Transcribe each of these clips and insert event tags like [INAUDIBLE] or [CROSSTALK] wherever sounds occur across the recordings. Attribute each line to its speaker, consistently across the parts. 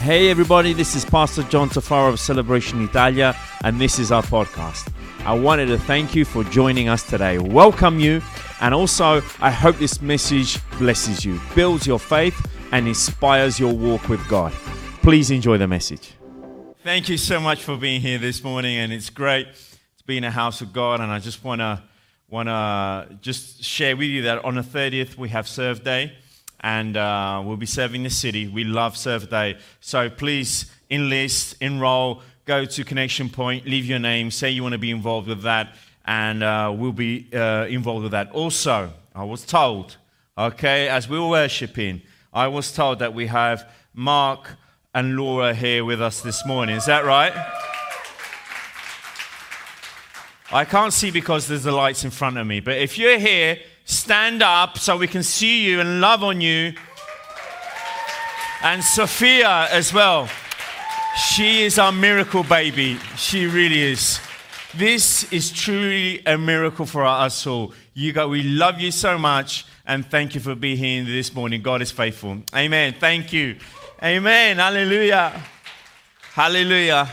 Speaker 1: Hey, everybody, this is Pastor John Tafaro of Celebration Italia, and this is our podcast. I wanted to thank you for joining us today, welcome you, and also I hope this message blesses you, builds your faith, and inspires your walk with God. Please enjoy the message. Thank you so much for being here this morning, and it's great to be in a house of God. And I just want to want to just share with you that on the 30th we have Serve Day and uh, we'll be serving the city. We love Serve Day. So please enlist, enroll, go to Connection Point, leave your name, say you want to be involved with that, and uh, we'll be uh, involved with that. Also, I was told, okay, as we were worshiping, I was told that we have Mark and Laura here with us this morning. Is that right? I can't see because there's the lights in front of me, but if you're here, stand up so we can see you and love on you. And Sophia as well. She is our miracle baby. She really is. This is truly a miracle for us all. You got, we love you so much and thank you for being here this morning. God is faithful. Amen. Thank you. Amen. Hallelujah. Hallelujah.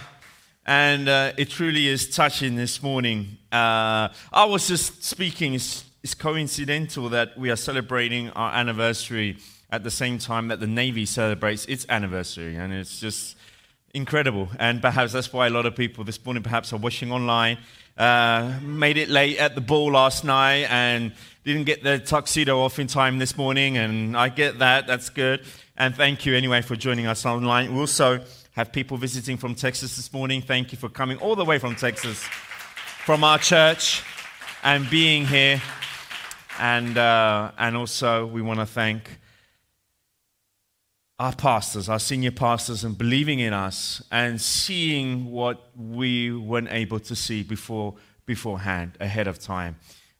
Speaker 1: And uh, it truly is touching this morning. Uh, I was just speaking, it's, coincidental that we are celebrating our anniversary at the same time that the Navy celebrates its anniversary. And it's just incredible. And perhaps that's why a lot of people this morning perhaps are watching online. Uh, made it late at the ball last night and didn't get the tuxedo off in time this morning. And I get that. That's good. And thank you anyway for joining us online. We also have people visiting from Texas this morning. Thank you for coming all the way from Texas, from our church, and being here. And, uh, and also, we want to thank our pastors, our senior pastors, and believing in us and seeing what we weren't able to see before, beforehand, ahead of time.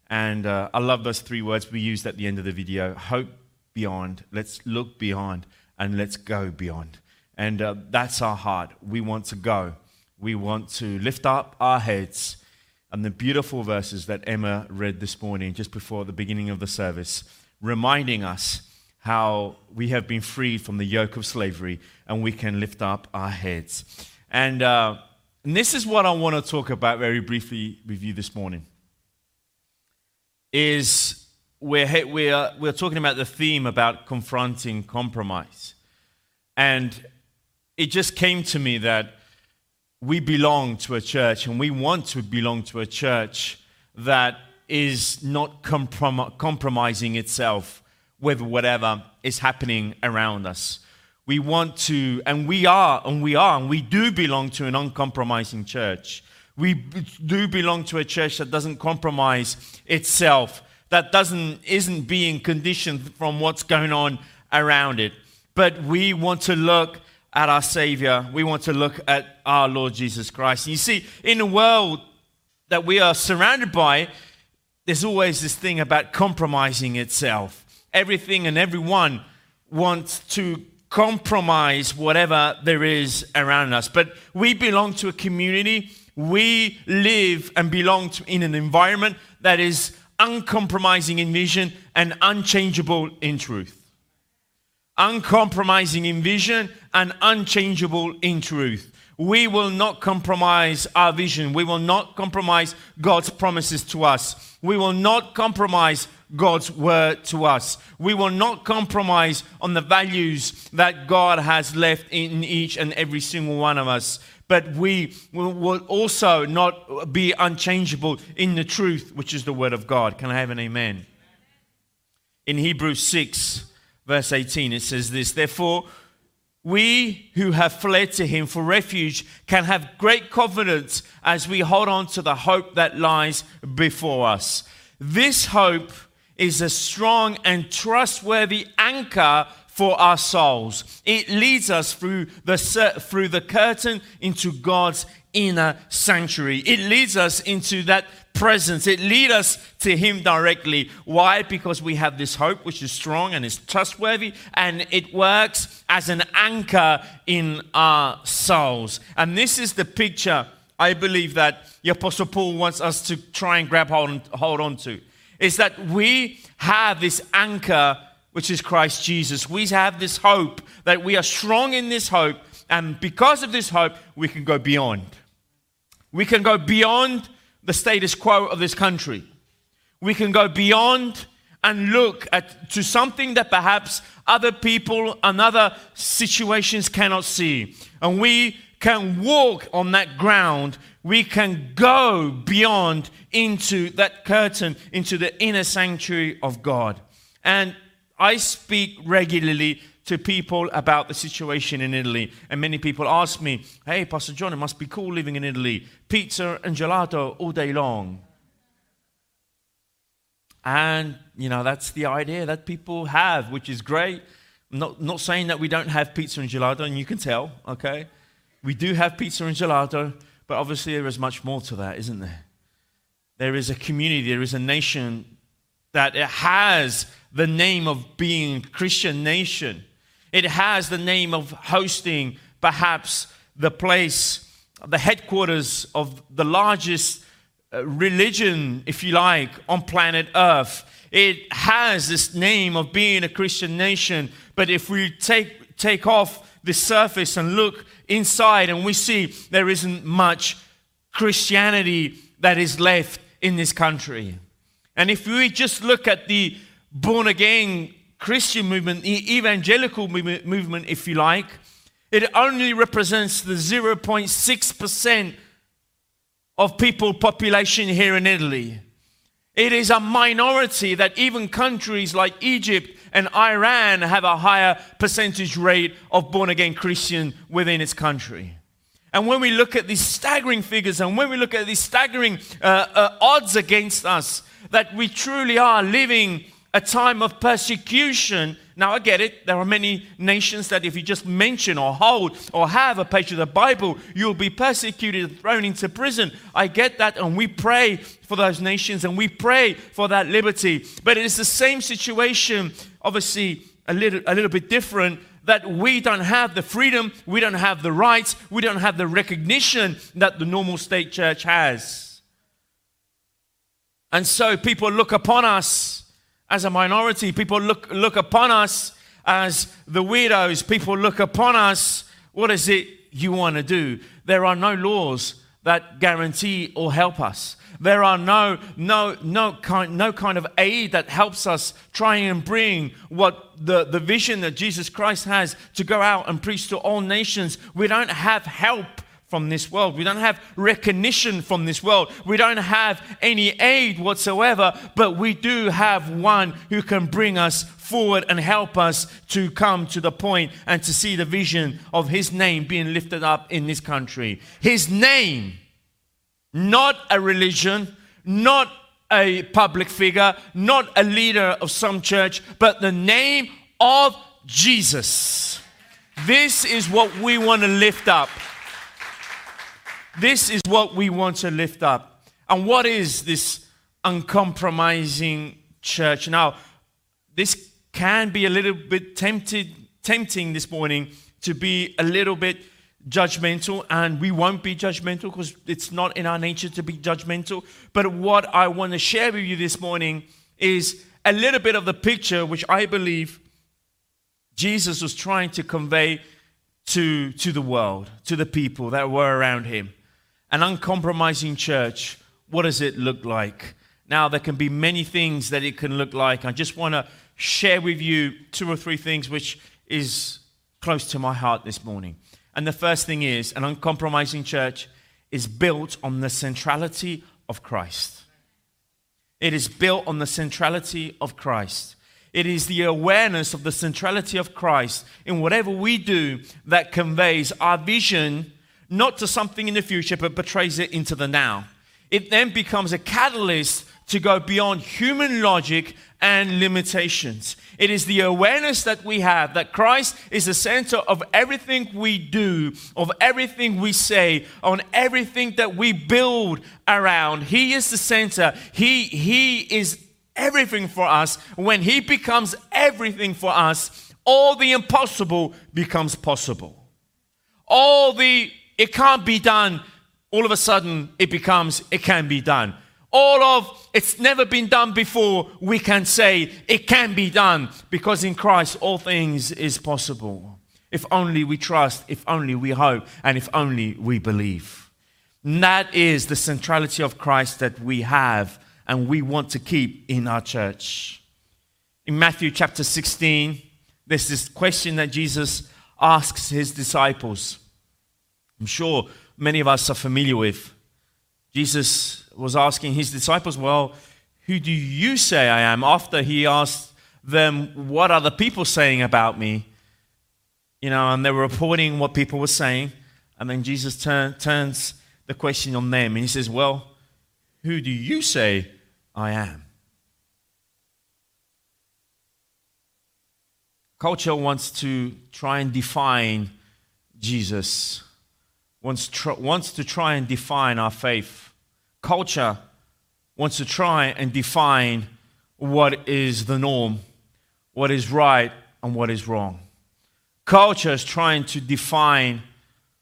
Speaker 1: And uh, I love those three words we used at the end of the video hope beyond. Let's look beyond and let's go beyond. And uh, that's our heart. We want to go. We want to lift up our heads. And the beautiful verses that Emma read this morning, just before the beginning of the service, reminding us how we have been freed from the yoke of slavery and we can lift up our heads. And, uh, and this is what I want to talk about very briefly with you this morning. Is we're, we're, we're talking about the theme about confronting compromise. And it just came to me that we belong to a church and we want to belong to a church that is not comprom- compromising itself with whatever is happening around us. We want to, and we are, and we are, and we do belong to an uncompromising church. We do belong to a church that doesn't compromise itself, that doesn't, isn't being conditioned from what's going on around it. But we want to look at our Savior, we want to look at our Lord Jesus Christ. And you see, in a world that we are surrounded by, there's always this thing about compromising itself. Everything and everyone wants to compromise whatever there is around us. But we belong to a community, we live and belong to, in an environment that is uncompromising in vision and unchangeable in truth uncompromising in vision and unchangeable in truth. We will not compromise our vision. We will not compromise God's promises to us. We will not compromise God's word to us. We will not compromise on the values that God has left in each and every single one of us. But we will also not be unchangeable in the truth, which is the word of God. Can I have an amen? In Hebrews 6, verse 18, it says this Therefore, we who have fled to him for refuge can have great confidence as we hold on to the hope that lies before us. This hope is a strong and trustworthy anchor for our souls. It leads us through the, through the curtain into God's inner sanctuary. It leads us into that presence. It leads us to Him directly. Why? Because we have this hope which is strong and is trustworthy, and it works as an anchor in our souls. And this is the picture I believe that the Apostle Paul wants us to try and grab hold, hold on to. Is that we have this anchor which is Christ Jesus. We have this hope that we are strong in this hope And because of this hope, we can go beyond. We can go beyond the status quo of this country. We can go beyond and look at to something that perhaps other people and other situations cannot see. And we can walk on that ground. We can go beyond into that curtain, into the inner sanctuary of God. And I speak regularly to people about the situation in Italy. And many people ask me, hey, Pastor John, it must be cool living in Italy. Pizza and gelato all day long. And, you know, that's the idea that people have, which is great. I'm not, not saying that we don't have pizza and gelato, and you can tell, okay? We do have pizza and gelato, but obviously there is much more to that, isn't there? There is a community, there is a nation that it has the name of being Christian nation. It has the name of hosting perhaps the place, the headquarters of the largest uh, religion, if you like, on planet Earth. It has this name of being a Christian nation. But if we take, take off the surface and look inside, and we see there isn't much Christianity that is left in this country. And if we just look at the born again Christian movement, the evangelical movement, if you like, it only represents the 0.6% of people population here in Italy. It is a minority that even countries like Egypt and Iran have a higher percentage rate of born again Christian within its country. And when we look at these staggering figures and when we look at these staggering uh, uh, odds against us, that we truly are living a time of persecution. Now, I get it. There are many nations that if you just mention or hold or have a page of the Bible, you'll be persecuted and thrown into prison. I get that, and we pray for those nations and we pray for that liberty. But it is the same situation, obviously, a little, a little bit different that we don't have the freedom, we don't have the rights, we don't have the recognition that the normal state church has. And so people look upon us as a minority. People look, look upon us as the weirdos. People look upon us, what is it you want to do? There are no laws that guarantee or help us. There are no, no, no, kind, no kind of aid that helps us try and bring what the, the vision that Jesus Christ has to go out and preach to all nations. We don't have help from this world. We don't have recognition from this world. We don't have any aid whatsoever, but we do have one who can bring us forward and help us to come to the point and to see the vision of his name being lifted up in this country. His name, not a religion, not a public figure, not a leader of some church, but the name of Jesus. This is what we want to lift up. This is what we want to lift up. And what is this uncompromising church? Now, this can be a little bit tempted, tempting this morning to be a little bit judgmental, and we won't be judgmental because it's not in our nature to be judgmental. But what I want to share with you this morning is a little bit of the picture which I believe Jesus was trying to convey to, to the world, to the people that were around him. An uncompromising church, what does it look like? Now, there can be many things that it can look like. I just want to share with you two or three things which is close to my heart this morning. And the first thing is an uncompromising church is built on the centrality of Christ. It is built on the centrality of Christ. It is the awareness of the centrality of Christ in whatever we do that conveys our vision not to something in the future, but betrays it into the now. It then becomes a catalyst to go beyond human logic and limitations. It is the awareness that we have that Christ is the center of everything we do, of everything we say, on everything that we build around. He is the center. He, he is everything for us. When He becomes everything for us, all the impossible becomes possible. All the it can't be done. All of a sudden, it becomes, it can be done. All of it's never been done before, we can say it can be done because in Christ all things is possible. if only we trust, if only we hope, and if only we believe. And that is the centrality of Christ that we have and we want to keep in our church. In Matthew chapter 16, there's this question that Jesus asks his disciples. I'm sure many of us are familiar with. Jesus was asking his disciples, Well, who do you say I am? After he asked them, What are the people saying about me? You know, and they were reporting what people were saying. And then Jesus turn, turns the question on them and he says, Well, who do you say I am? Culture wants to try and define Jesus, wants, tr- wants to try and define our faith. Culture wants to try and define what is the norm, what is right, and what is wrong. Culture is trying to define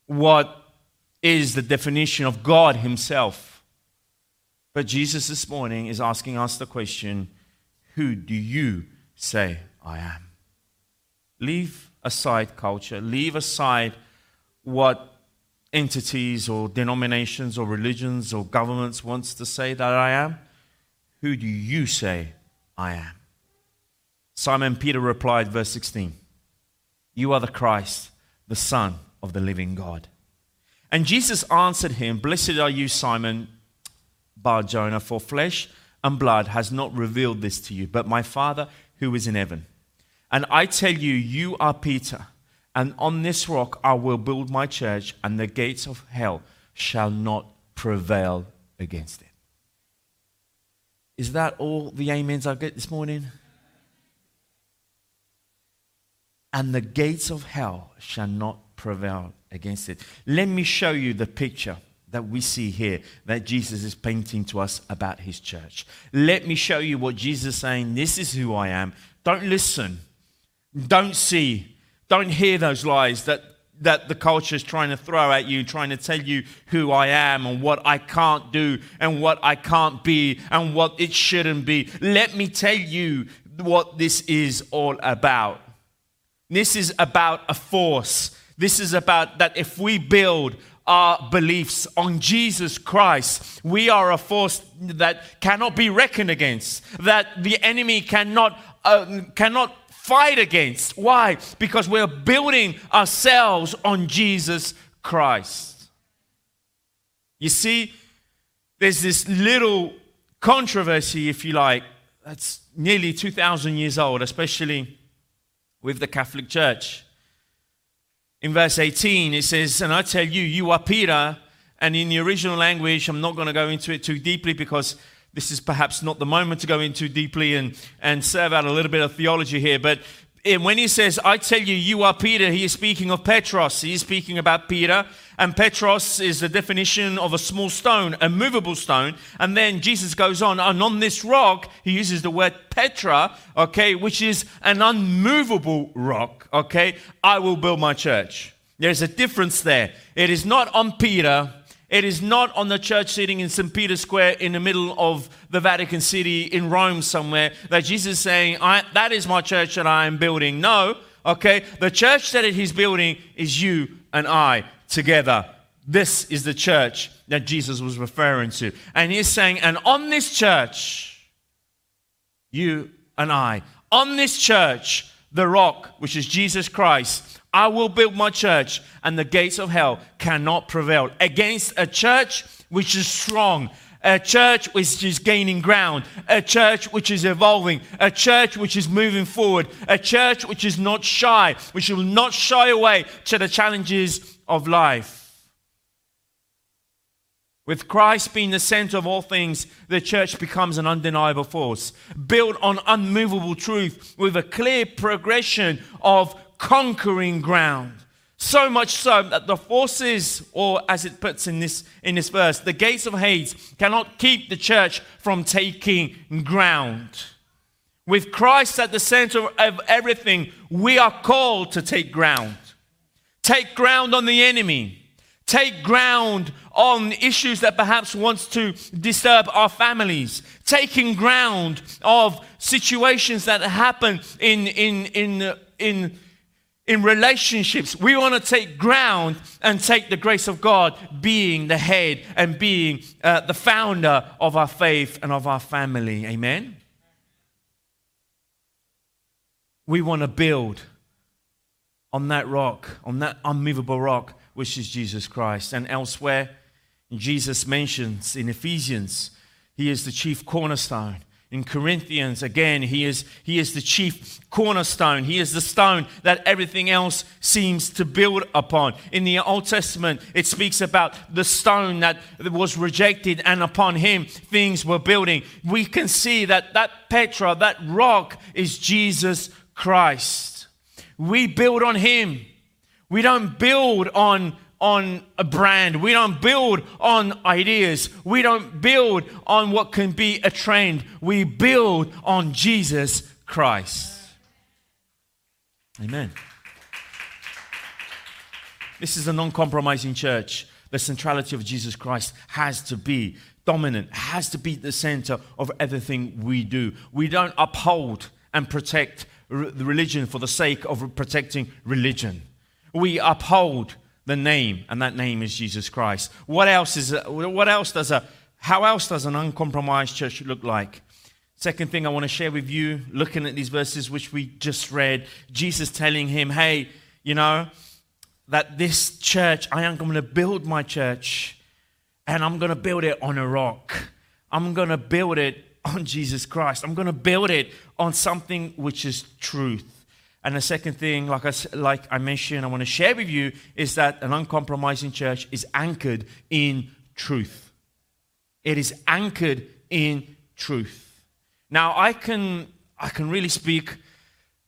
Speaker 1: what is the definition of God Himself. But Jesus this morning is asking us the question Who do you say I am? Leave aside culture, leave aside what entities or denominations or religions or governments wants to say that I am. Who do you say I am? Simon Peter replied, verse 16, You are the Christ, the Son of the living God. And Jesus answered him, Blessed are you, Simon Bar Jonah, for flesh and blood has not revealed this to you, but my Father who is in heaven. And I tell you, you are Peter, and on this rock I will build my church, and the gates of hell shall not prevail against it. Is that all the amens I get this morning? And the gates of hell shall not prevail against it. Let me show you the picture that we see here that Jesus is painting to us about his church. Let me show you what Jesus is saying. This is who I am. Don't listen don't see, don't hear those lies that, that the culture is trying to throw at you, trying to tell you who I am and what I can't do and what I can't be and what it shouldn't be. Let me tell you what this is all about. This is about a force. This is about that if we build our beliefs on Jesus Christ, we are a force that cannot be reckoned against, that the enemy cannot, uh, cannot fight against. Why? Because we're building ourselves on Jesus Christ. You see, there's this little controversy, if you like, that's nearly 2,000 years old, especially with the Catholic Church. In verse 18, it says, And I tell you, you are Peter. And in the original language, I'm not going to go into it too deeply because this is perhaps not the moment to go into deeply and, and serve out a little bit of theology here, but when he says, I tell you, you are Peter, he is speaking of Petros. He is speaking about Peter. And Petros is the definition of a small stone, a movable stone. And then Jesus goes on, and on this rock, he uses the word Petra, okay, which is an unmovable rock, okay, I will build my church. There's a difference there. It is not on Peter, it is not on the church sitting in St. Peter's Square in the middle of the Vatican City in Rome somewhere that Jesus is saying, That is my church that I am building. No, okay? The church that he's building is you and I together. This is the church that Jesus was referring to. And he's saying, And on this church, you and I, on this church, the rock, which is Jesus Christ, I will build my church, and the gates of hell cannot prevail against a church which is strong, a church which is gaining ground, a church which is evolving, a church which is moving forward, a church which is not shy, which will not shy away to the challenges of life. With Christ being the center of all things, the church becomes an undeniable force, built on unmovable truth with a clear progression of conquering ground. So much so that the forces, or as it puts in this, in this verse, the gates of Hades cannot keep the church from taking ground. With Christ at the center of everything, we are called to take ground. Take ground on the enemy. Take ground on issues that perhaps wants to disturb our families. Taking ground of situations that happen in, in, in, in in relationships, we want to take ground and take the grace of God being the head and being uh, the founder of our faith and of our family. Amen? We want to build on that rock, on that unmovable rock, which is Jesus Christ. And elsewhere, Jesus mentions in Ephesians, he is the chief cornerstone. In Corinthians, again, he is, he is the chief cornerstone. He is the stone that everything else seems to build upon. In the Old Testament, it speaks about the stone that was rejected, and upon him things were building. We can see that that Petra, that rock, is Jesus Christ. We build on him. We don't build on on a brand. We don't build on ideas. We don't build on what can be a trend. We build on Jesus Christ. Amen. This is a non compromising church. The centrality of Jesus Christ has to be dominant, has to be the center of everything we do. We don't uphold and protect the religion for the sake of protecting religion. We uphold the name, and that name is Jesus Christ. What else is what else does a how else does an uncompromised church look like? Second thing I want to share with you, looking at these verses which we just read, Jesus telling him, Hey, you know, that this church, I am going to build my church and I'm going to build it on a rock. I'm going to build it on Jesus Christ. I'm going to build it on something which is truth. And the second thing, like I, like I mentioned, I want to share with you is that an uncompromising church is anchored in truth. It is anchored in truth. Now, I can, I can really speak.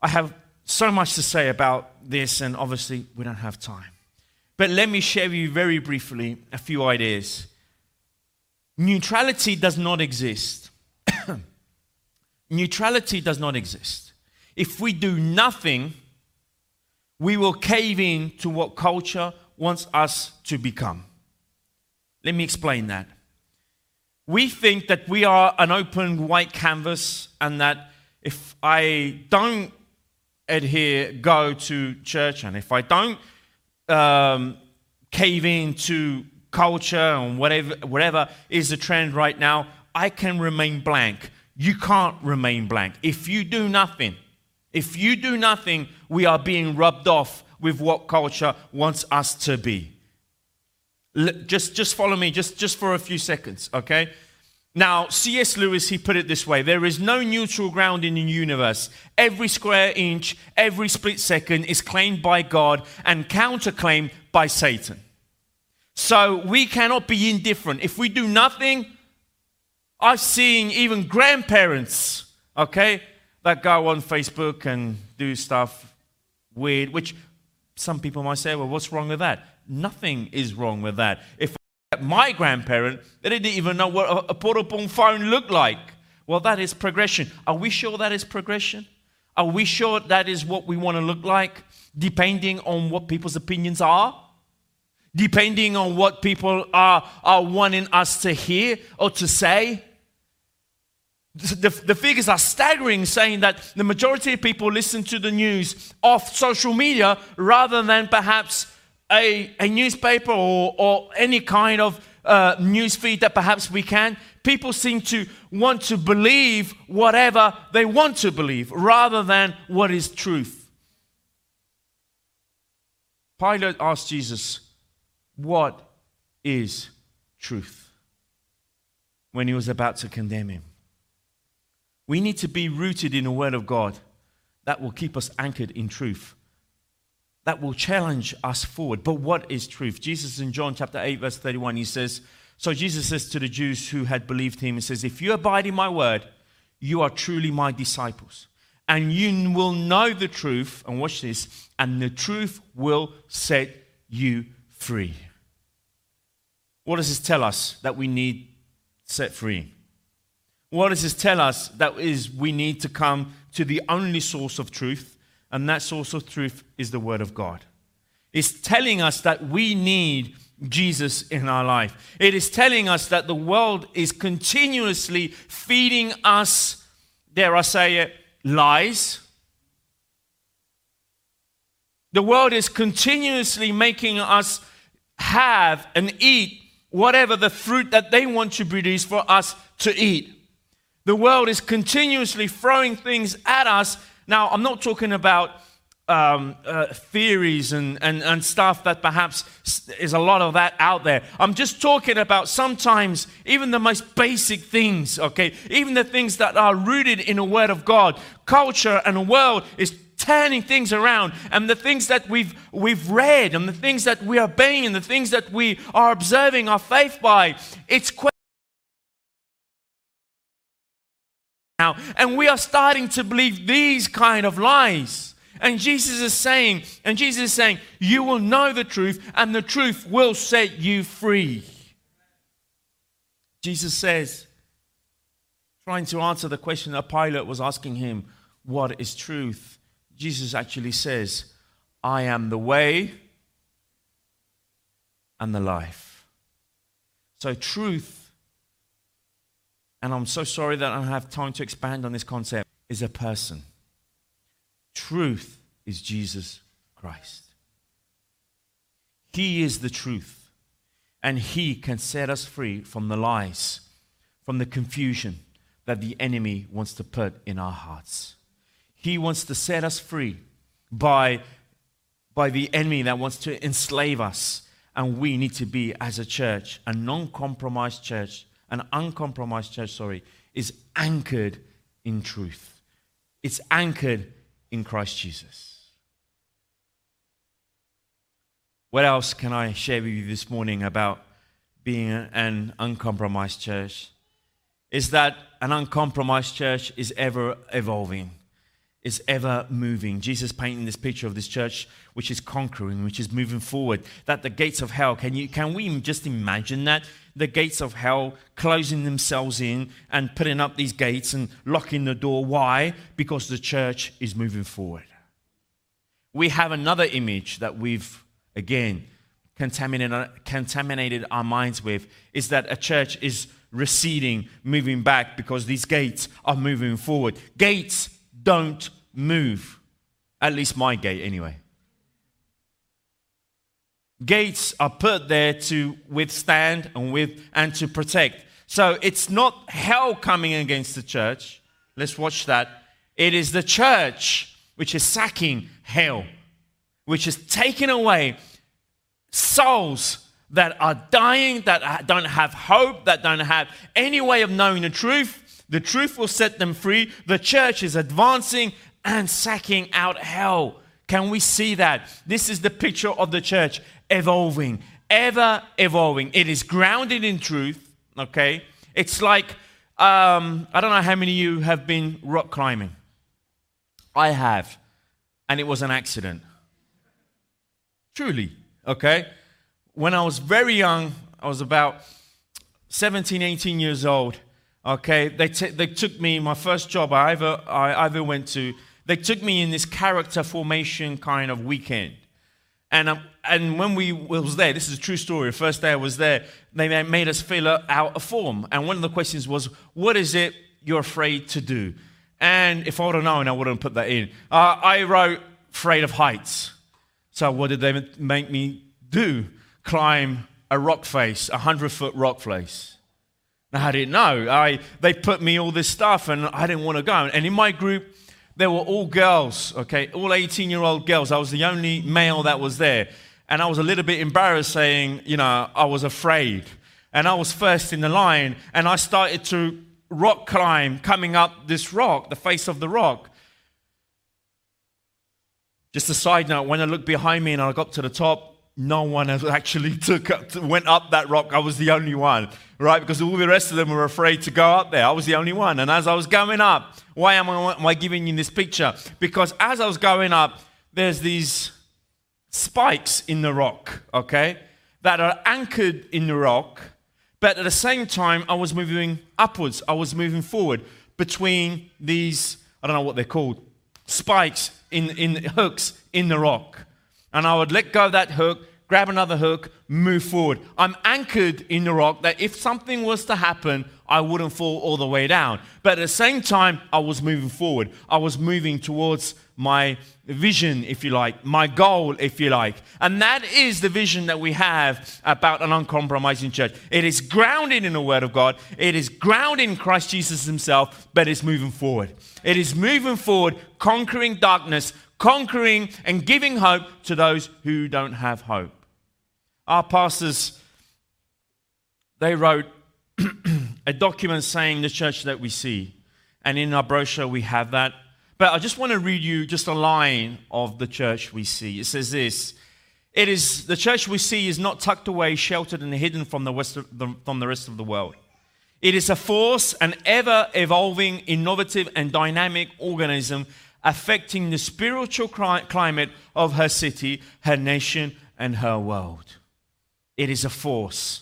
Speaker 1: I have so much to say about this, and obviously, we don't have time. But let me share with you very briefly a few ideas. Neutrality does not exist. [COUGHS] Neutrality does not exist if we do nothing, we will cave in to what culture wants us to become. Let me explain that. We think that we are an open white canvas and that if I don't adhere, go to church, and if I don't um, cave in to culture and whatever, whatever is the trend right now, I can remain blank. You can't remain blank. If you do nothing, if you do nothing, we are being rubbed off with what culture wants us to be. Just, just follow me, just, just for a few seconds, okay? Now, C.S. Lewis, he put it this way there is no neutral ground in the universe. Every square inch, every split second is claimed by God and counterclaimed by Satan. So we cannot be indifferent. If we do nothing, I've seen even grandparents, okay, that go on Facebook and do stuff weird, which some people might say, well, what's wrong with that? Nothing is wrong with that. If my grandparent, they didn't even know what a portable phone looked like. Well, that is progression. Are we sure that is progression? Are we sure that is what we want to look like, depending on what people's opinions are? Depending on what people are, are wanting us to hear or to say? The, the, figures are staggering, saying that the majority of people listen to the news off social media rather than perhaps a, a newspaper or, or any kind of uh, news feed that perhaps we can. People seem to want to believe whatever they want to believe rather than what is truth. Pilate asked Jesus, What is truth? when he was about to condemn him. We need to be rooted in the Word of God that will keep us anchored in truth, that will challenge us forward. But what is truth? Jesus in John chapter 8, verse 31, he says, So Jesus says to the Jews who had believed him, He says, If you abide in my word, you are truly my disciples. And you will know the truth, and watch this, and the truth will set you free. What does this tell us that we need set free? What does this tell us? That is, we need to come to the only source of truth, and that source of truth is the Word of God. It's telling us that we need Jesus in our life. It is telling us that the world is continuously feeding us, dare I say it, lies. The world is continuously making us have and eat whatever the fruit that they want to produce for us to eat. The world is continuously throwing things at us. Now, I'm not talking about um, uh, theories and, and, and stuff that perhaps is a lot of that out there. I'm just talking about sometimes even the most basic things, okay? Even the things that are rooted in the Word of God. Culture and the world is turning things around and the things that we've we've read and the things that we are obeying and the things that we are observing our faith by it's now and we are starting to believe these kind of lies and Jesus is saying, and Jesus is saying, you will know the truth, and the truth will set you free. Jesus says, trying to answer the question that Pilate was asking him, what is truth? Jesus actually says, I am the way and the life. So, truth, and I'm so sorry that I don't have time to expand on this concept, is a person. Truth is Jesus Christ. He is the truth, and He can set us free from the lies, from the confusion that the enemy wants to put in our hearts. He wants to set us free by, by the enemy that wants to enslave us. And we need to be, as a church, a non compromised church, an uncompromised church, sorry, is anchored in truth. It's anchored in Christ Jesus. What else can I share with you this morning about being an uncompromised church? Is that an uncompromised church is ever evolving, is ever moving. Jesus painting this picture of this church which is conquering, which is moving forward. That the gates of hell, can you can we just imagine that? The gates of hell closing themselves in and putting up these gates and locking the door. Why? Because the church is moving forward. We have another image that we've again contaminated, contaminated our minds with is that a church is receding, moving back because these gates are moving forward. Gates don't move. At least my gate, anyway. Gates are put there to withstand and with and to protect. So it's not hell coming against the church. Let's watch that. It is the church which is sacking hell, which is taking away souls that are dying, that don't have hope, that don't have any way of knowing the truth. The truth will set them free. The church is advancing and sacking out hell. Can we see that? This is the picture of the church evolving, ever evolving. It is grounded in truth, okay? It's like, um, I don't know how many of you have been rock climbing. I have, and it was an accident. Truly, okay? When I was very young, I was about 17, 18 years old, okay? They, t- they took me, my first job I ever, I ever went to, they took me in this character formation kind of weekend. And, um, and when we was there, this is a true story. The first day I was there, they made us fill out a form. And one of the questions was, what is it you're afraid to do? And if I would have known, I wouldn't put that in. Uh, I wrote, afraid of heights. So what did they make me do? Climb a rock face, a hundred foot rock face. I didn't know. I, they put me all this stuff and I didn't want to go. And in my group, they were all girls, okay, all 18 year old girls. I was the only male that was there. And I was a little bit embarrassed saying, you know, I was afraid. And I was first in the line, and I started to rock climb coming up this rock, the face of the rock. Just a side note, when I looked behind me and I got to the top, no one has actually [LAUGHS] took up, went up that rock. I was the only one, right? Because all the rest of them were afraid to go up there. I was the only one. And as I was going up, why am I, am I giving you this picture? Because as I was going up, there's these spikes in the rock, okay, that are anchored in the rock. But at the same time, I was moving upwards. I was moving forward between these, I don't know what they're called, spikes in, in hooks in the rock and I would let go of that hook, grab another hook, move forward. I'm anchored in the rock that if something was to happen, I wouldn't fall all the way down. But at the same time, I was moving forward. I was moving towards my vision, if you like, my goal, if you like. And that is the vision that we have about an uncompromising church. It is grounded in the Word of God, it is grounded in Christ Jesus Himself, but it's moving forward. It is moving forward, conquering darkness, conquering and giving hope to those who don't have hope. Our pastors, they wrote [CLEARS THROAT] a document saying the church that we see. And in our brochure, we have that. But I just want to read you just a line of the church we see. It says this It is the church we see is not tucked away, sheltered, and hidden from the, rest of the, from the rest of the world. It is a force, an ever evolving, innovative, and dynamic organism affecting the spiritual climate of her city, her nation, and her world. It is a force.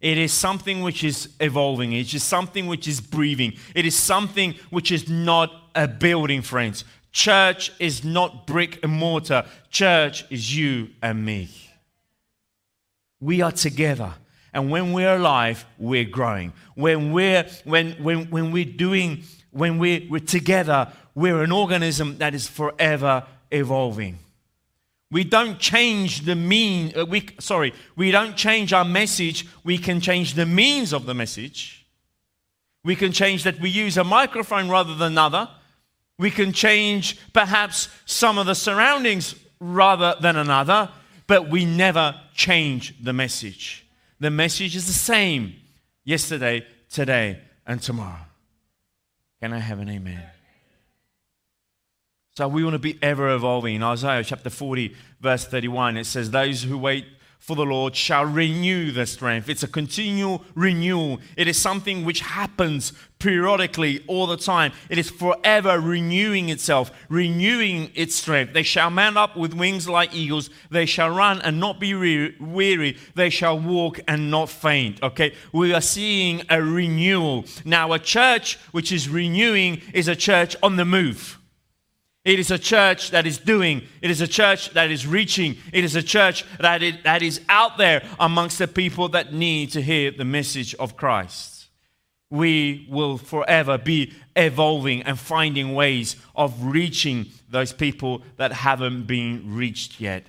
Speaker 1: It is something which is evolving. It is something which is breathing. It is something which is not a building, friends. Church is not brick and mortar. Church is you and me. We are together. And when we're alive, we're growing. When we're, when, when, when we're doing, when we're, we're together, we're an organism that is forever evolving. We don't change the mean, uh, we, sorry, we don't change our message. We can change the means of the message. We can change that we use a microphone rather than another. We can change perhaps some of the surroundings rather than another, but we never change the message. The message is the same yesterday, today, and tomorrow. Can I have an amen? So we want to be ever evolving. In Isaiah chapter 40, verse 31, it says, Those who wait for the Lord shall renew their strength. It's a continual renewal. It is something which happens periodically all the time. It is forever renewing itself, renewing its strength. They shall mount up with wings like eagles. They shall run and not be weary. They shall walk and not faint. Okay, we are seeing a renewal. Now, a church which is renewing is a church on the move. It is a church that is doing. It is a church that is reaching. It is a church that, it, that is out there amongst the people that need to hear the message of Christ. We will forever be evolving and finding ways of reaching those people that haven't been reached yet.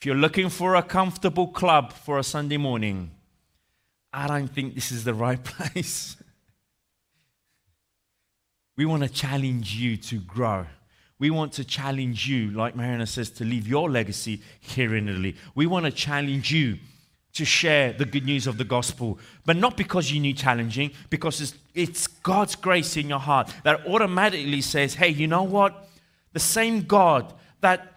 Speaker 1: If you're looking for a comfortable club for a Sunday morning, I don't think this is the right [LAUGHS] place. We want to challenge you to grow. We want to challenge you, like Mariana says, to leave your legacy here in Italy. We want to challenge you to share the good news of the gospel, but not because you need challenging, because it's, it's God's grace in your heart that automatically says, hey, you know what? The same God that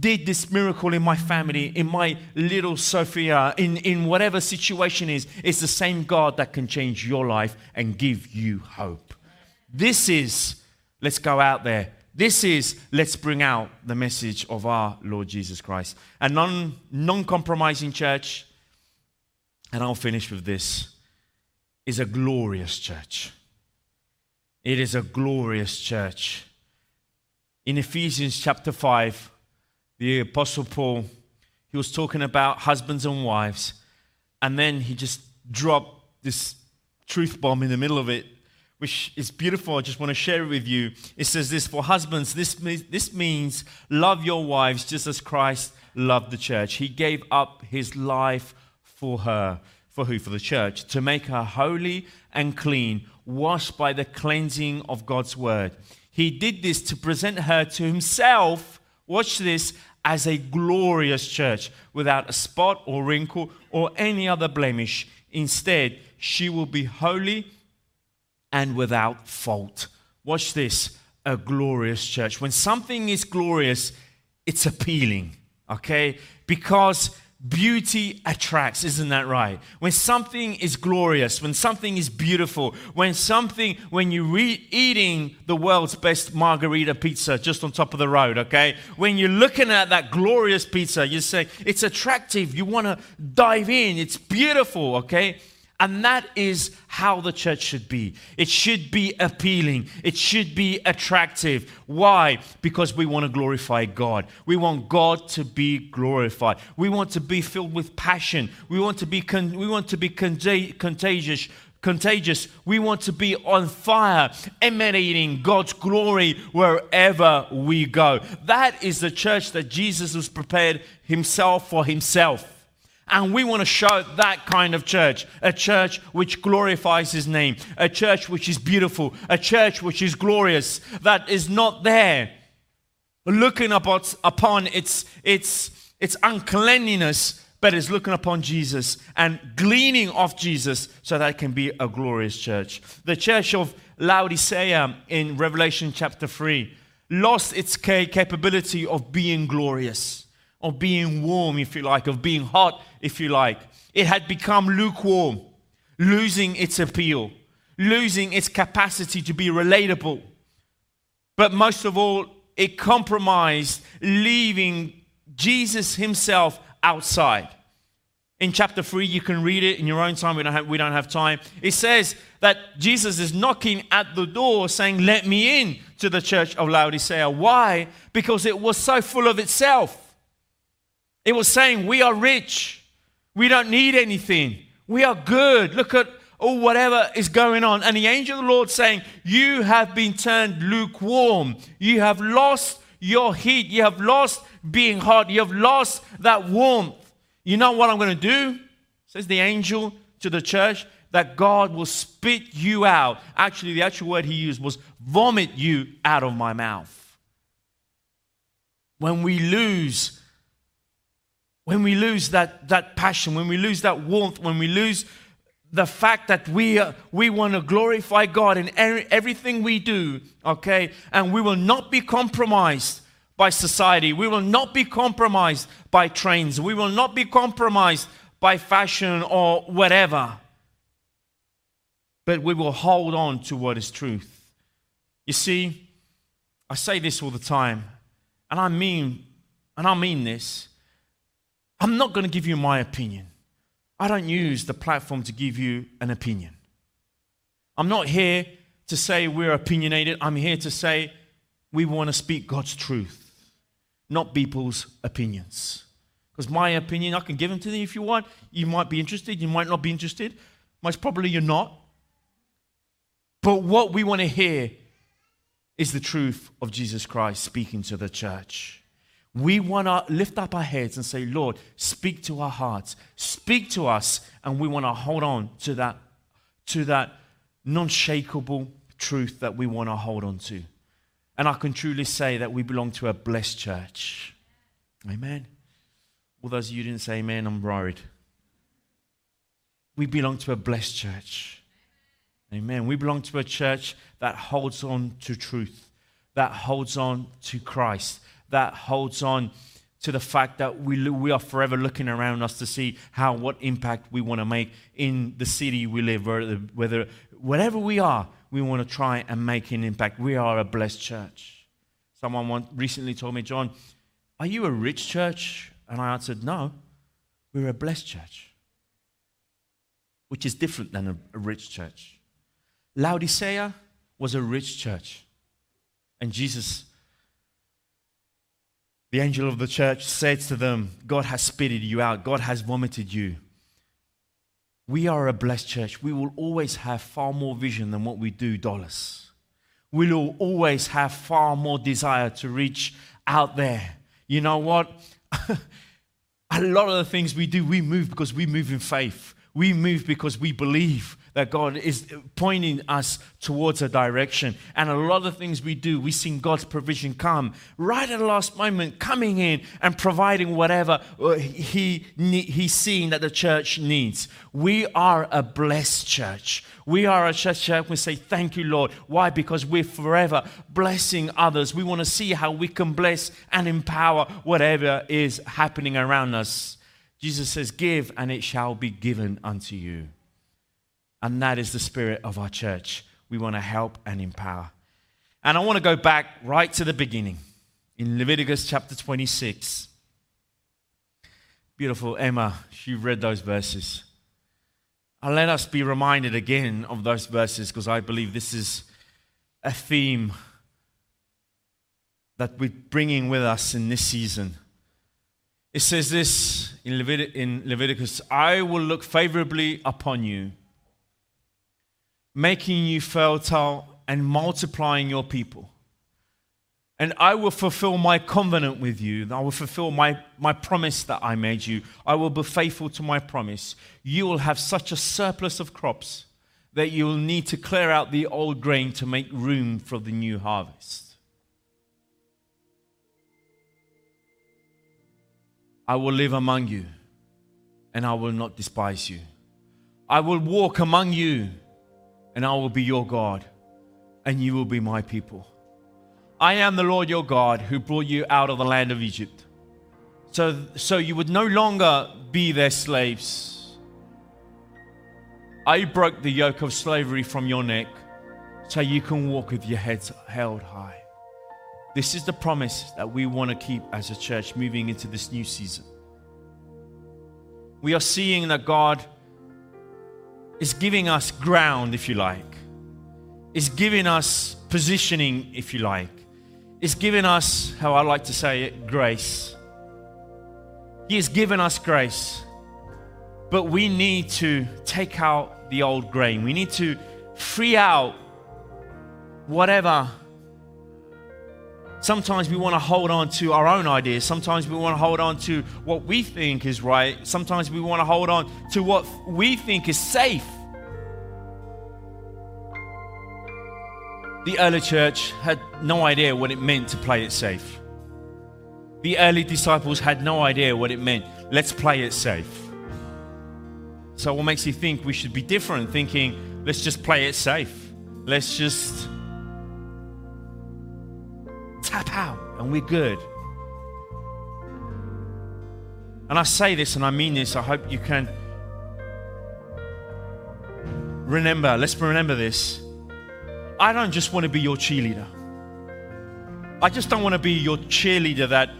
Speaker 1: did this miracle in my family, in my little Sophia, in, in whatever situation is, it's the same God that can change your life and give you hope. This is, let's go out there. This is, let's bring out the message of our Lord Jesus Christ. A non, non-compromising church, and I'll finish with this, is a glorious church. It is a glorious church. In Ephesians chapter 5, the Apostle Paul, he was talking about husbands and wives, and then he just dropped this truth bomb in the middle of it which is beautiful. I just want to share it with you. It says this For husbands, this, this means love your wives just as Christ loved the church. He gave up his life for her. For who? For the church. To make her holy and clean, washed by the cleansing of God's word. He did this to present her to himself. Watch this as a glorious church without a spot or wrinkle or any other blemish. Instead, she will be holy and without fault. Watch this a glorious church. When something is glorious, it's appealing, okay? Because beauty attracts, isn't that right? When something is glorious, when something is beautiful, when something, when you're re- eating the world's best margarita pizza just on top of the road, okay? When you're looking at that glorious pizza, you say, it's attractive, you want to dive in, it's beautiful, okay? And that is how the church should be. It should be appealing. It should be attractive. Why? Because we want to glorify God. We want God to be glorified. We want to be filled with passion. We want to be, con- we want to be contagious. Contagious. We want to be on fire, emanating God's glory wherever we go. That is the church that Jesus has prepared himself for himself. And we want to show that kind of church. A church which glorifies His name, a church which is beautiful, a church which is glorious, that is not there. Looking upon its, its, its uncleanliness, but is looking upon Jesus and gleaning off Jesus so that it can be a glorious church. The church of Laodicea in Revelation chapter 3 lost its capability of being glorious of being warm, if you like, of being hot, if you like. It had become lukewarm, losing its appeal, losing its capacity to be relatable. But most of all, it compromised, leaving Jesus himself outside. In chapter 3, you can read it in your own time. We don't, have, we don't have time. It says that Jesus is knocking at the door saying, Let me in to the church of Laodicea. Why? Because it was so full of itself. It was saying, We are rich. We don't need anything. We are good. Look at all whatever is going on. And the angel of the Lord saying, You have been turned lukewarm. You have lost your heat. You have lost being hot. You have lost that warmth. You know what I'm going to do? Says the angel to the church that God will spit you out. Actually, the actual word he used was vomit you out of my mouth. When we lose when we lose that, that passion, when we lose that warmth, when we lose the fact that we, uh, we want to glorify God in everything we do, okay? And we will not be compromised by society. We will not be compromised by trends. We will not be compromised by fashion or whatever. But we will hold on to what is truth. You see, I say this all the time, and I mean, and I mean this. I'm not going to give you my opinion. I don't use the platform to give you an opinion. I'm not here to say we're opinionated. I'm here to say we want to speak God's truth, not people's opinions. Because my opinion, I can give them to you if you want. You might be interested, you might not be interested. Most probably you're not. But what we want to hear is the truth of Jesus Christ speaking to the church. We want to lift up our heads and say, Lord, speak to our hearts, speak to us, and we want to hold on to that, to that non-shakable truth that we want to hold on to. And I can truly say that we belong to a blessed church. Amen. All those of you didn't say amen, I'm worried. We belong to a blessed church. Amen. We belong to a church that holds on to truth, that holds on to Christ, that holds on to the fact that we, we are forever looking around us to see how what impact we want to make in the city we live whether, whether whatever we are we want to try and make an impact. We are a blessed church. Someone want, recently told me john are you a rich church? And i answered no we're a blessed church which is different than a, a rich church. Laodicea was a rich church and jesus the angel of the church says to them, God has spitted you out, God has vomited you. We are a blessed church. We will always have far more vision than what we do dollars. We will always have far more desire to reach out there. You know what? [LAUGHS] a lot of the things we do, we move because we move in faith. We move because we believe that God is pointing us towards a direction. And a lot of things we do, we see God's provision come right at the last moment, coming in and providing whatever uh, he, He's seeing that the church needs. We are a blessed church. We are a church that we say, Thank you, Lord. Why? Because we're forever blessing others. We want to see how we can bless and empower whatever is happening around us. Jesus says, Give, and it shall be given unto you. And that is the spirit of our church. We want to help and empower. And I want to go back right to the beginning in Leviticus chapter 26. Beautiful Emma, she read those verses. And let us be reminded again of those verses because I believe this is a theme that we're bringing with us in this season. It says this in, Levit- in Leviticus I will look favorably upon you, making you fertile and multiplying your people. And I will fulfill my covenant with you. I will fulfill my, my promise that I made you. I will be faithful to my promise. You will have such a surplus of crops that you will need to clear out the old grain to make room for the new harvest. I will live among you and I will not despise you. I will walk among you and I will be your God and you will be my people. I am the Lord your God who brought you out of the land of Egypt. So, so you would no longer be their slaves. I broke the yoke of slavery from your neck so you can walk with your heads held high. This is the promise that we want to keep as a church moving into this new season. We are seeing that God is giving us ground, if you like, is giving us positioning, if you like is giving us, how I like to say it, grace. He has given us grace. But we need to take out the old grain. We need to free out whatever. Sometimes we want to hold on to our own ideas. Sometimes we want to hold on to what we think is right. Sometimes we want to hold on to what we think is safe. The early church had no idea what it meant to play it safe. The early disciples had no idea what it meant. Let's play it safe. So, what makes you think we should be different? Thinking, let's just play it safe. Let's just tap out and we're good. And I say this and I mean this. I hope you can remember, let's remember this. I don't just want to be your cheerleader. I just don't want to be your cheerleader that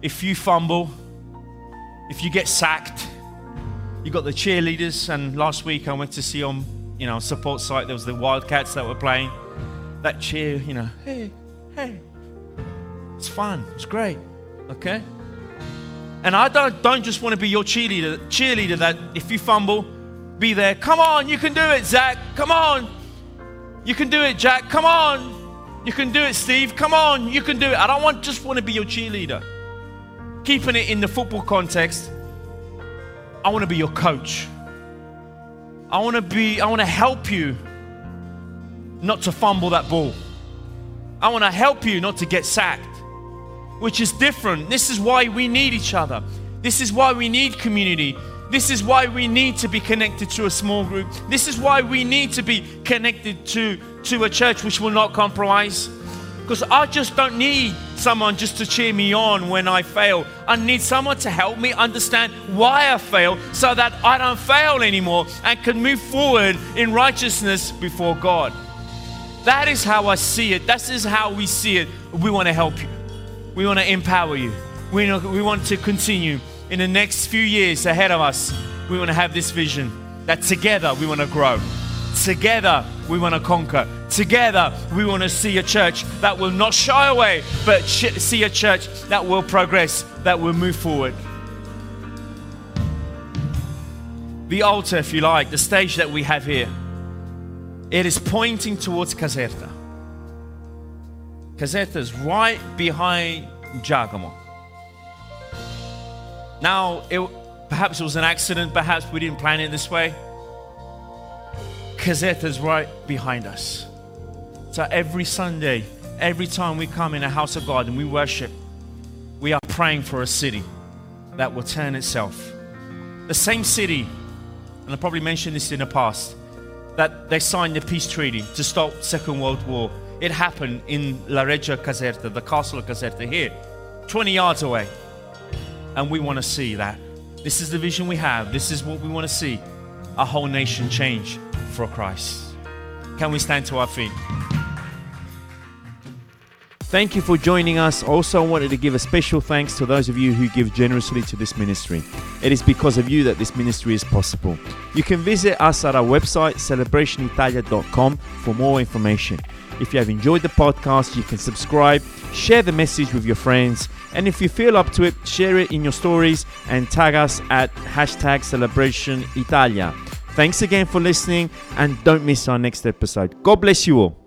Speaker 1: if you fumble, if you get sacked, you got the cheerleaders. And last week I went to see on, you know, support site, there was the Wildcats that were playing. That cheer, you know, hey, hey. It's fun. It's great. Okay? And I don't, don't just want to be your cheerleader, cheerleader that if you fumble, be there. Come on, you can do it, Zach. Come on. You can do it, Jack. Come on. You can do it, Steve. Come on. You can do it. I don't want just want to be your cheerleader. Keeping it in the football context, I want to be your coach. I want to be I want to help you not to fumble that ball. I want to help you not to get sacked, which is different. This is why we need each other. This is why we need community. This is why we need to be connected to a small group. This is why we need to be connected to, to a church which will not compromise. Because I just don't need someone just to cheer me on when I fail. I need someone to help me understand why I fail so that I don't fail anymore and can move forward in righteousness before God. That is how I see it. That is how we see it. We want to help you, we want to empower you, we, we want to continue in the next few years ahead of us, we want to have this vision that together we want to grow. Together we want to conquer. Together we want to see a church that will not shy away, but see a church that will progress, that will move forward. The altar, if you like, the stage that we have here, it is pointing towards Caserta. Caserta is right behind Giacomo. Now, it, perhaps it was an accident, perhaps we didn't plan it this way. is right behind us. So every Sunday, every time we come in a house of God and we worship, we are praying for a city that will turn itself. The same city, and I probably mentioned this in the past, that they signed the peace treaty to stop Second World War. It happened in La Reggia Caserta, the castle of Caserta here, 20 yards away. And we want to see that. This is the vision we have. This is what we want to see a whole nation change for Christ. Can we stand to our feet? Thank you for joining us. Also, I wanted to give a special thanks to those of you who give generously to this ministry. It is because of you that this ministry is possible. You can visit us at our website, celebrationitalia.com, for more information. If you have enjoyed the podcast, you can subscribe, share the message with your friends, and if you feel up to it, share it in your stories and tag us at hashtag celebration Italia. Thanks again for listening, and don't miss our next episode. God bless you all.